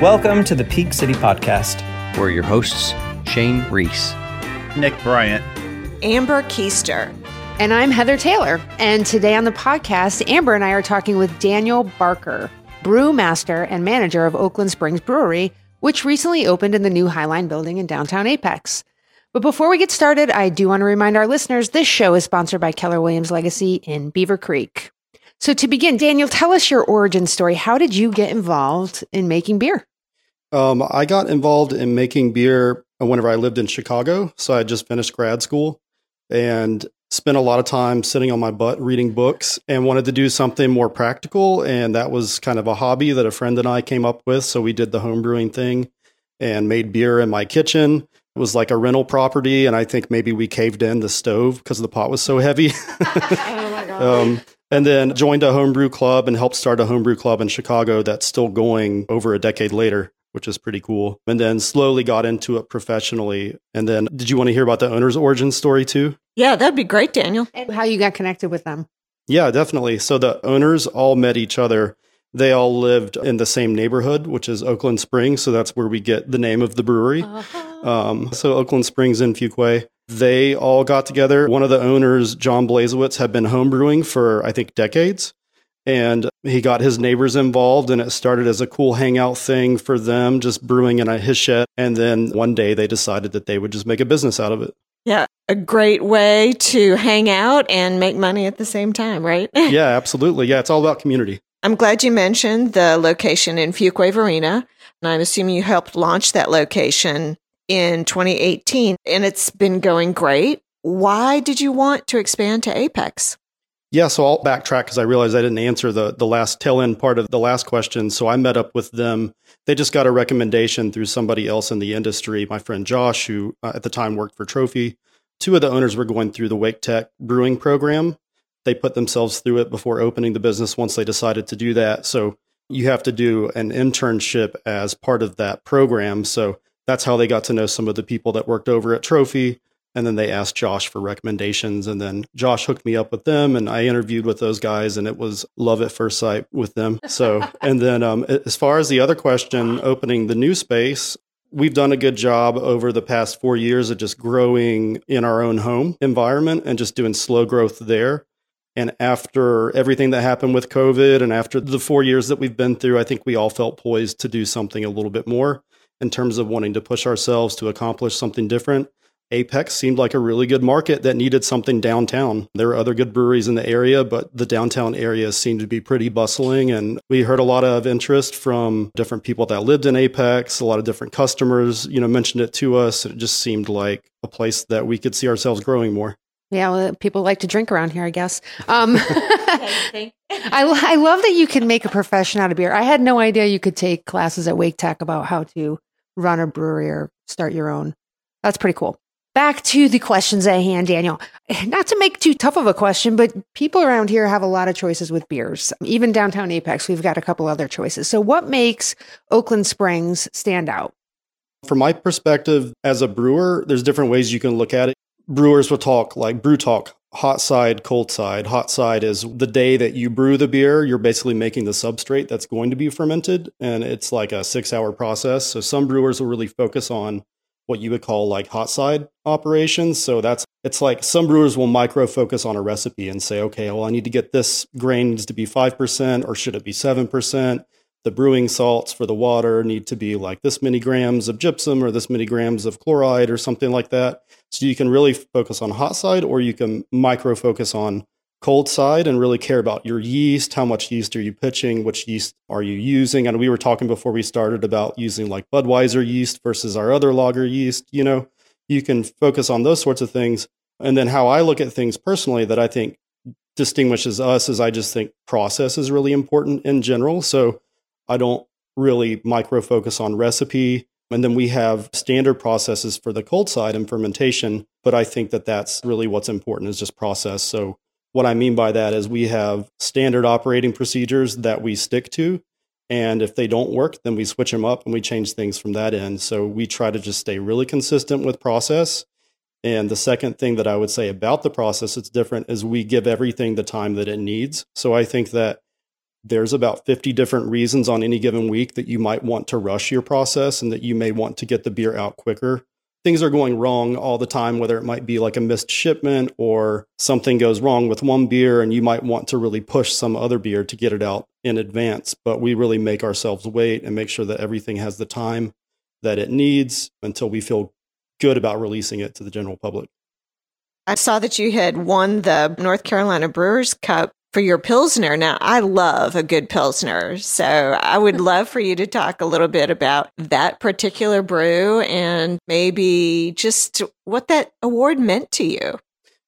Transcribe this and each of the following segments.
Welcome to the Peak City Podcast. We're your hosts, Shane Reese, Nick Bryant, Amber Keister. And I'm Heather Taylor. And today on the podcast, Amber and I are talking with Daniel Barker, brewmaster and manager of Oaklyn Springs Brewery, which recently opened in the new Highline building in downtown Apex. But before we get started, I do want to remind our listeners this show is sponsored by Keller Williams Legacy in Beaver Creek. So to begin, Daniel, tell us your origin story. How did you get involved in making beer? Um, I got involved in making beer whenever I lived in Chicago. So I just finished grad school and spent a lot of time sitting on my butt reading books and wanted to do something more practical. And that was kind of a hobby that a friend and I came up with. So we did the homebrewing thing and made beer in my kitchen. It was like a rental property. And I think maybe we caved in the stove because the pot was so heavy. oh my God. Um, and then joined a homebrew club and helped start a homebrew club in Chicago that's still going over a decade later which is pretty cool. And then slowly got into it professionally. And then, did you want to hear about the owner's origin story too? Yeah, that'd be great, Daniel. And how you got connected with them? Yeah, definitely. So the owners all met each other. They all lived in the same neighborhood, which is Oaklyn Springs. So that's where we get the name of the brewery. Uh-huh. Um, so Oaklyn Springs in Fuquay. They all got together. One of the owners, John Blazewicz, had been homebrewing for, I think, decades and he got his neighbors involved and it started as a cool hangout thing for them just brewing in a his shed and then one day they decided that they would just make a business out of it. Yeah a great way to hang out and make money at the same time right? Yeah absolutely. Yeah it's all about community. I'm glad you mentioned the location in fuquay varina. And i'm assuming you helped launch that location in 2018 and it's been going great. Why did you want to expand to apex yeah, so I'll backtrack because I realized I didn't answer the the last tail end part of the last question. So I met up with them. They just got a recommendation through somebody else in the industry. My friend Josh, who uh, at the time worked for Trophy, two of the owners were going through the Wake Tech brewing program. They put themselves through it before opening the business. Once they decided to do that, so you have to do an internship as part of that program. So that's how they got to know some of the people that worked over at Trophy and then they asked Josh for recommendations. And then Josh hooked me up with them and I interviewed with those guys and it was love at first sight with them. So, and then um, as far as the other question, opening the new space, we've done a good job over the past four years of just growing in our own home environment and just doing slow growth there. And after everything that happened with COVID and after the four years that we've been through, I think we all felt poised to do something a little bit more in terms of wanting to push ourselves to accomplish something different. Apex seemed like a really good market that needed something downtown. There were other good breweries in the area, but the downtown area seemed to be pretty bustling. And we heard a lot of interest from different people that lived in Apex. A lot of different customers, you know, mentioned it to us. It just seemed like a place that we could see ourselves growing more. Yeah, well, people like to drink around here, I guess. Um, I, I love that you can make a profession out of beer. I had no idea you could take classes at Wake Tech about how to run a brewery or start your own. That's pretty cool back to the questions at hand, Daniel. Not to make too tough of a question, but people around here have a lot of choices with beers. Even downtown Apex, we've got a couple other choices. So, what makes Oaklyn Springs stand out? From my perspective as a brewer, there's different ways you can look at it. Brewers will talk like brew talk, hot side, cold side. Hot side is the day that you brew the beer, you're basically making the substrate that's going to be fermented. And it's like a six hour process. So some brewers will really focus on what you would call like hot side operations. So that's it's like some brewers will micro focus on a recipe and say, okay, well, I need to get this grain needs to be five percent or should it be seven percent? The brewing salts for the water need to be like this many grams of gypsum or this many grams of chloride or something like that. So you can really focus on hot side or you can micro focus on cold side and really care about your yeast. How much yeast are you pitching? Which yeast are you using? And we were talking before we started about using like Budweiser yeast versus our other lager yeast. You know, you can focus on those sorts of things. And then how I look at things personally that I think distinguishes us is I just think process is really important in general. So I don't really micro focus on recipe. And then we have standard processes for the cold side and fermentation. But I think that that's really what's important is just process. So what I mean by that is we have standard operating procedures that we stick to. And if they don't work, then we switch them up and we change things from that end. So we try to just stay really consistent with process. And the second thing that I would say about the process that's different is we give everything the time that it needs. So I think that there's about 50 different reasons on any given week that you might want to rush your process and that you may want to get the beer out quicker. Things are going wrong all the time, whether it might be like a missed shipment or something goes wrong with one beer, and you might want to really push some other beer to get it out in advance. But we really make ourselves wait and make sure that everything has the time that it needs until we feel good about releasing it to the general public. I saw that you had won the North Carolina Brewers Cup for your Pilsner. Now, I love a good Pilsner. So I would love for you to talk a little bit about that particular brew and maybe just what that award meant to you.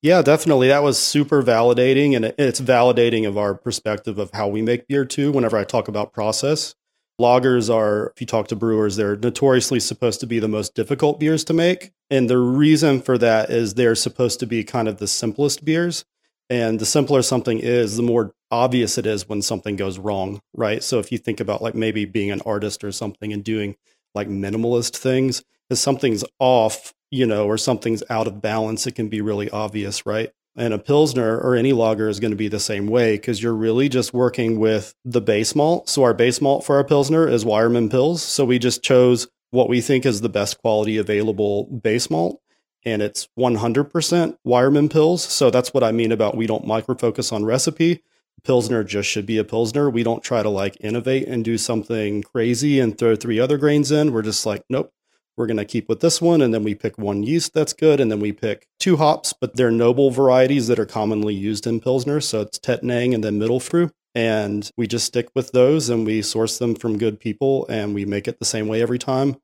Yeah, definitely. That was super validating. And it's validating of our perspective of how we make beer too, whenever I talk about process. Lagers are, if you talk to brewers, they're notoriously supposed to be the most difficult beers to make. And the reason for that is they're supposed to be kind of the simplest beers. And the simpler something is, the more obvious it is when something goes wrong, right? So if you think about like maybe being an artist or something and doing like minimalist things, if something's off, you know, or something's out of balance, it can be really obvious, right? And a Pilsner or any lager is going to be the same way because you're really just working with the base malt. So our base malt for our Pilsner is Weyermann Pils. So we just chose what we think is the best quality available base malt and it's 100% Weyermann Pils. So that's what I mean about we don't micro focus on recipe. Pilsner just should be a Pilsner. We don't try to like innovate and do something crazy and throw three other grains in. We're just like, nope, we're going to keep with this one. And then we pick one yeast that's good. And then we pick two hops, but they're noble varieties that are commonly used in Pilsner. So it's Tettnang and then Mittelfrüh. And we just stick with those and we source them from good people and we make it the same way every time.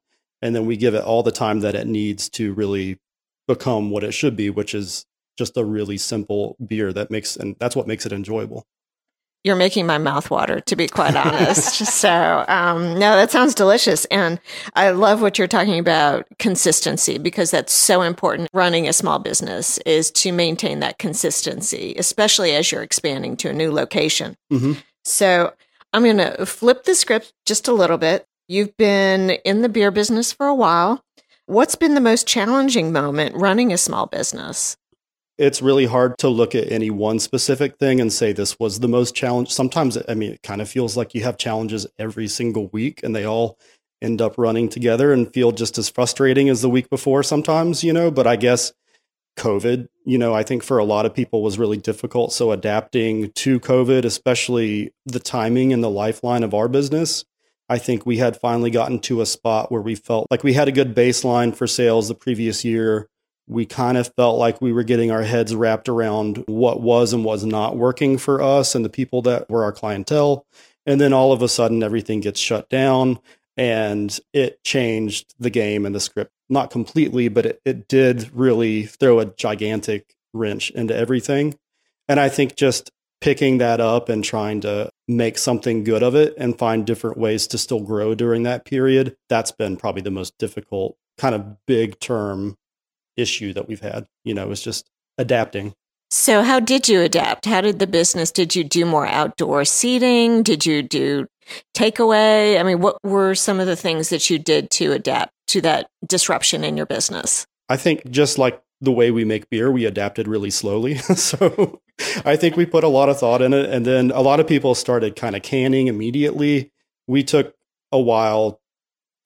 And then we give it all the time that it needs to really become what it should be, which is just a really simple beer that makes, and that's what makes it enjoyable. You're making my mouth water, to be quite honest. so, um, no, that sounds delicious. And I love what you're talking about consistency because that's so important. Running a small business is to maintain that consistency, especially as you're expanding to a new location. Mm-hmm. So, I'm going to flip the script just a little bit. You've been in the beer business for a while. What's been the most challenging moment running a small business? It's really hard to look at any one specific thing and say this was the most challenge. Sometimes, I mean, it kind of feels like you have challenges every single week and they all end up running together and feel just as frustrating as the week before sometimes, you know. But I guess COVID, you know, I think for a lot of people was really difficult. So adapting to COVID, especially the timing and the lifeline of our business, I think we had finally gotten to a spot where we felt like we had a good baseline for sales the previous year. We kind of felt like we were getting our heads wrapped around what was and was not working for us and the people that were our clientele. And then all of a sudden, everything gets shut down and it changed the game and the script. Not completely, but it, it did really throw a gigantic wrench into everything. And I think just picking that up and trying to make something good of it and find different ways to still grow during that period. That's been probably the most difficult kind of big term issue that we've had. You know, it's just adapting. So, how did you adapt? How did the business? Did you do more outdoor seating? Did you do takeaway? I mean, what were some of the things that you did to adapt to that disruption in your business? I think just like the way we make beer, we adapted really slowly. so I think we put a lot of thought in it. And then a lot of people started kind of canning immediately. We took a while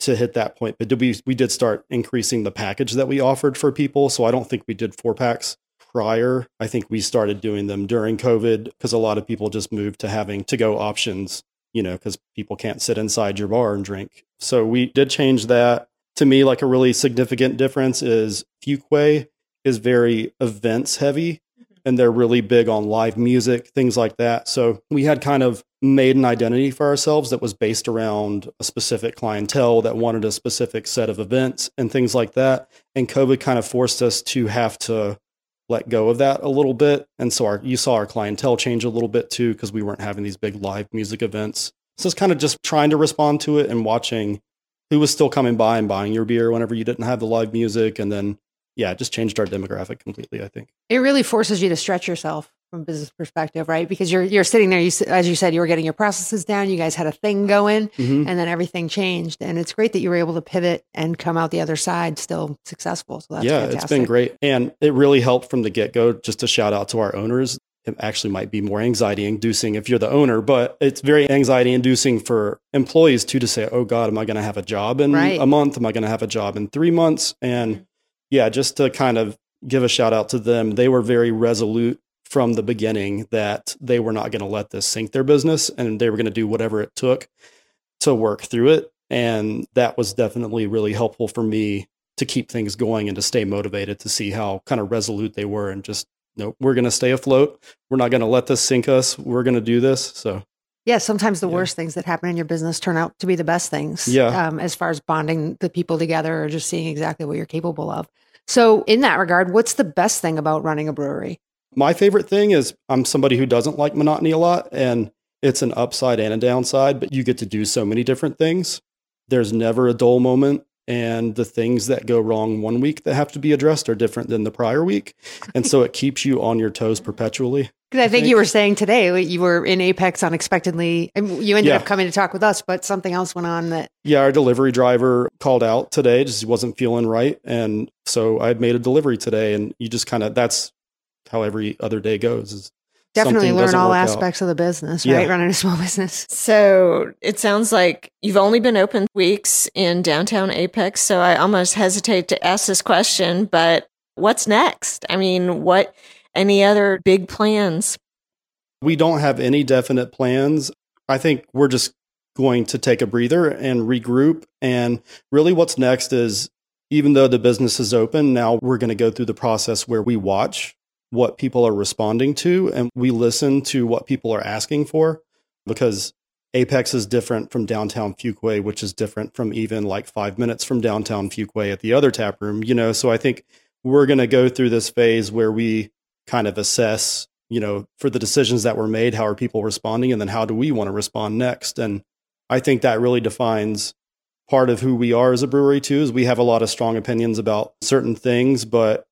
to hit that point, but did we we did start increasing the package that we offered for people. So I don't think we did four packs prior. I think we started doing them during COVID because a lot of people just moved to having to go options, you know, because people can't sit inside your bar and drink. So we did change that. To me, like a really significant difference is Fuquay is very events heavy mm-hmm. and they're really big on live music, things like that. So we had kind of made an identity for ourselves that was based around a specific clientele that wanted a specific set of events and things like that. And COVID kind of forced us to have to let go of that a little bit. And so our, you saw our clientele change a little bit too, because we weren't having these big live music events. So it's kind of just trying to respond to it and watching who was still coming by and buying your beer whenever you didn't have the live music and then yeah, it just changed our demographic completely. I think it really forces you to stretch yourself from a business perspective, right? Because you're you're sitting there, you, as you said, you were getting your processes down. You guys had a thing going, mm-hmm. and then everything changed. And it's great that you were able to pivot and come out the other side still successful. So that's yeah, fantastic. it's been great, and it really helped from the get go. Just to shout out to our owners, it actually might be more anxiety inducing if you're the owner, but it's very anxiety inducing for employees too to say, oh God, am I going to have a job in Right. a month? Am I going to have a job in three months? And yeah, just to kind of give a shout out to them, they were very resolute from the beginning that they were not going to let this sink their business and they were going to do whatever it took to work through it. And that was definitely really helpful for me to keep things going and to stay motivated to see how kind of resolute they were and just nope, we're going to stay afloat. We're not going to let this sink us. We're going to do this. So, Yeah, sometimes the Yeah. worst things that happen in your business turn out to be the best things. Yeah. Um, as far as bonding the people together or just seeing exactly what you're capable of. So, in that regard, what's the best thing about running a brewery? my favorite thing is I'm somebody who doesn't like monotony a lot, and it's an upside and a downside, but you get to do so many different things. There's never a dull moment. And the things that go wrong one week that have to be addressed are different than the prior week. And so it keeps you on your toes perpetually. Because I think think- you were saying today you were in Apex unexpectedly. I mean, you ended Yeah. up coming to talk with us, but something else went on that. Yeah, our delivery driver called out today, just wasn't feeling right. And so I had made a delivery today, and you just kind of, that's how every other day goes. Is Definitely learn all work out. aspects of the business, Yeah. right? Running a small business. So it sounds like you've only been open weeks in downtown Apex. So I almost hesitate to ask this question, but what's next? I mean, what, any other big plans? We don't have any definite plans. I think we're just going to take a breather and regroup. And really, what's next is even though the business is open, now we're going to go through the process where we watch what people are responding to and we listen to what people are asking for because Apex is different from downtown Fuquay, which is different from even like five minutes from downtown Fuquay at the other tap room, you know. So I think we're going to go through this phase where we kind of assess, you know, for the decisions that were made, how are people responding, and then how do we want to respond next? And I think that really defines part of who we are as a brewery too. Is we have a lot of strong opinions about certain things, but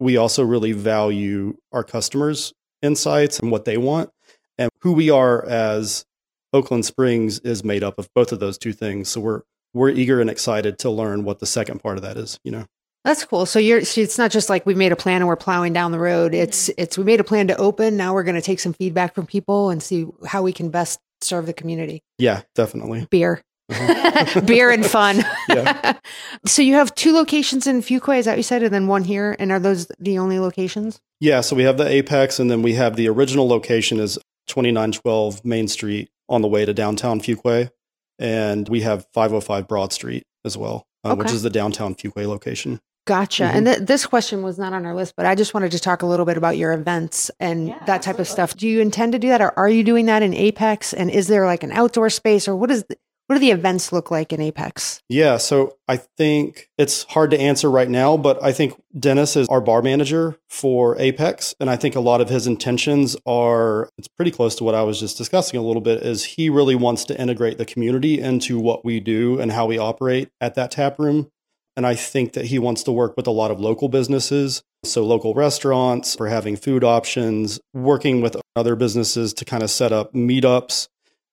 we also really value our customers' insights and what they want, and who we are as Oaklyn Springs is made up of both of those two things. So we're we're eager and excited to learn what the second part of that is. You know. That's cool. So you're so it's not just like we've made a plan and we're plowing down the road. It's it's we made a plan to open. Now we're going to take some feedback from people and see how we can best serve the community. Yeah, definitely. Beer. Beer and fun. Yeah. so you have two locations in Fuquay, is that what you said? And then one here. And are those the only locations? Yeah, so we have the Apex, and then we have the original location is 2912 Main Street on the way to downtown Fuquay. And we have 505 Broad Street as well, uh, which is the downtown Fuquay location. Gotcha. Mhm. And th- this question was not on our list, but I just wanted to talk a little bit about your events and that type of stuff. Do you intend to do that, or are you doing that in Apex? And is there like an outdoor space, or what is the, what do the events look like in Apex? Yeah, so I think it's hard to answer right now, but I think Dennis is our bar manager for Apex. And I think a lot of his intentions are, it's pretty close to what I was just discussing a little bit, is he really wants to integrate the community into what we do and how we operate at that tap room. And I think that he wants to work with a lot of local businesses. So, local restaurants for having food options, working with other businesses to kind of set up meetups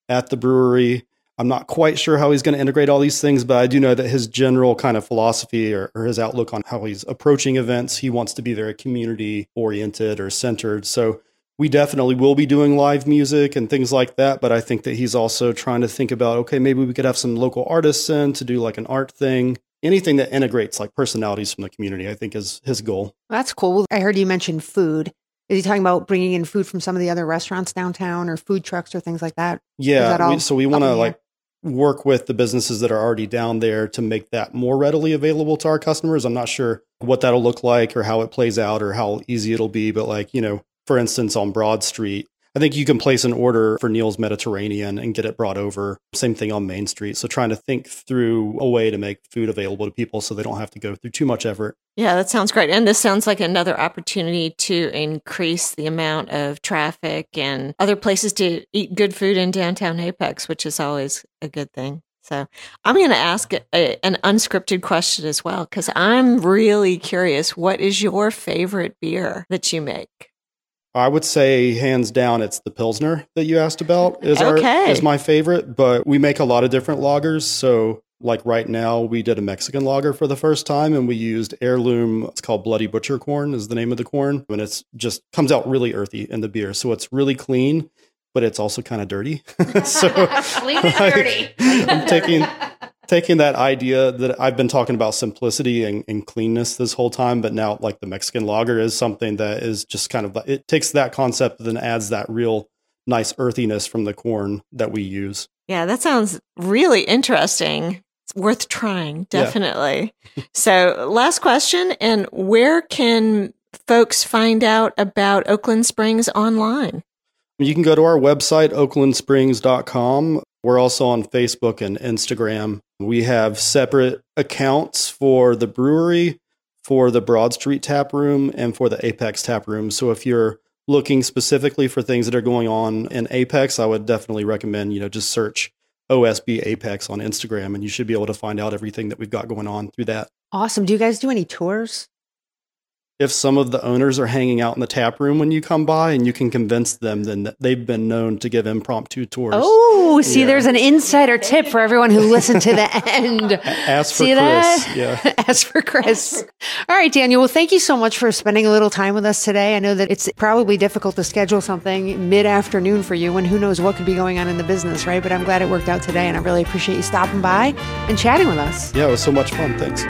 at the brewery. I'm not quite sure how he's going to integrate all these things, but I do know that his general kind of philosophy or, or his outlook on how he's approaching events, he wants to be very community oriented or centered. So, we definitely will be doing live music and things like that. But I think that he's also trying to think about okay, maybe we could have some local artists in to do like an art thing anything that integrates like personalities from the community, I think is his goal. That's cool. I heard you mention food. Is he talking about bringing in food from some of the other restaurants downtown or food trucks or things like that? that Yeah. all We, so we want to like work with the businesses that are already down there to make that more readily available to our customers. I'm not sure what that'll look like or how it plays out or how easy it'll be, but like, you know, for instance, on Broad Street, I think you can place an order for Neil's Mediterranean and get it brought over. Same thing on Main Street. So trying to think through a way to make food available to people so they don't have to go through too much effort. Yeah, that sounds great. And this sounds like another opportunity to increase the amount of traffic and other places to eat good food in downtown Apex, which is always a good thing. So I'm going to ask a, an unscripted question as well, because I'm really curious. What is your favorite beer that you make? I would say hands down it's the Pilsner that you asked about is our is my favorite, but we make a lot of different lagers. So Like right now, we did a Mexican lager for the first time and we used heirloom. It's called Bloody Butcher corn, is the name of the corn. And it's just comes out really earthy in the beer. So it's really clean, but it's also kind of dirty. so Clean and dirty. I'm taking taking that idea that I've been talking about simplicity and, and, cleanness this whole time, but now like the Mexican lager is something that is just kind of it takes that concept and then adds that real nice earthiness from the corn that we use. Yeah, that sounds really interesting. It's worth trying, definitely. Yeah. so, last question and where can folks find out about Oaklyn Springs online? You can go to our website, oaklynsprings.com. We're also on Facebook and Instagram. We have separate accounts for the brewery, for the Broad Street Tap Room, and for the Apex Tap Room. So if you're looking specifically for things that are going on in Apex, I would definitely recommend, you know, just search OSB Apex on Instagram and you should be able to find out everything that we've got going on through that. Awesome. Do you guys do any tours? If some of the owners are hanging out in the tap room when you come by and you can convince them then that they've been known to give impromptu tours. Oh, see yeah. there's an insider tip for everyone who listened to the end. Ask for see Chris. That? Yeah. Ask for Chris. All right, Daniel. Well, thank you so much for spending a little time with us today. I know that it's probably difficult to schedule something mid-afternoon for you and who knows what could be going on in the business, right? But I'm glad it worked out today and I really appreciate you stopping by and chatting with us. Yeah, it was so much fun. Thanks.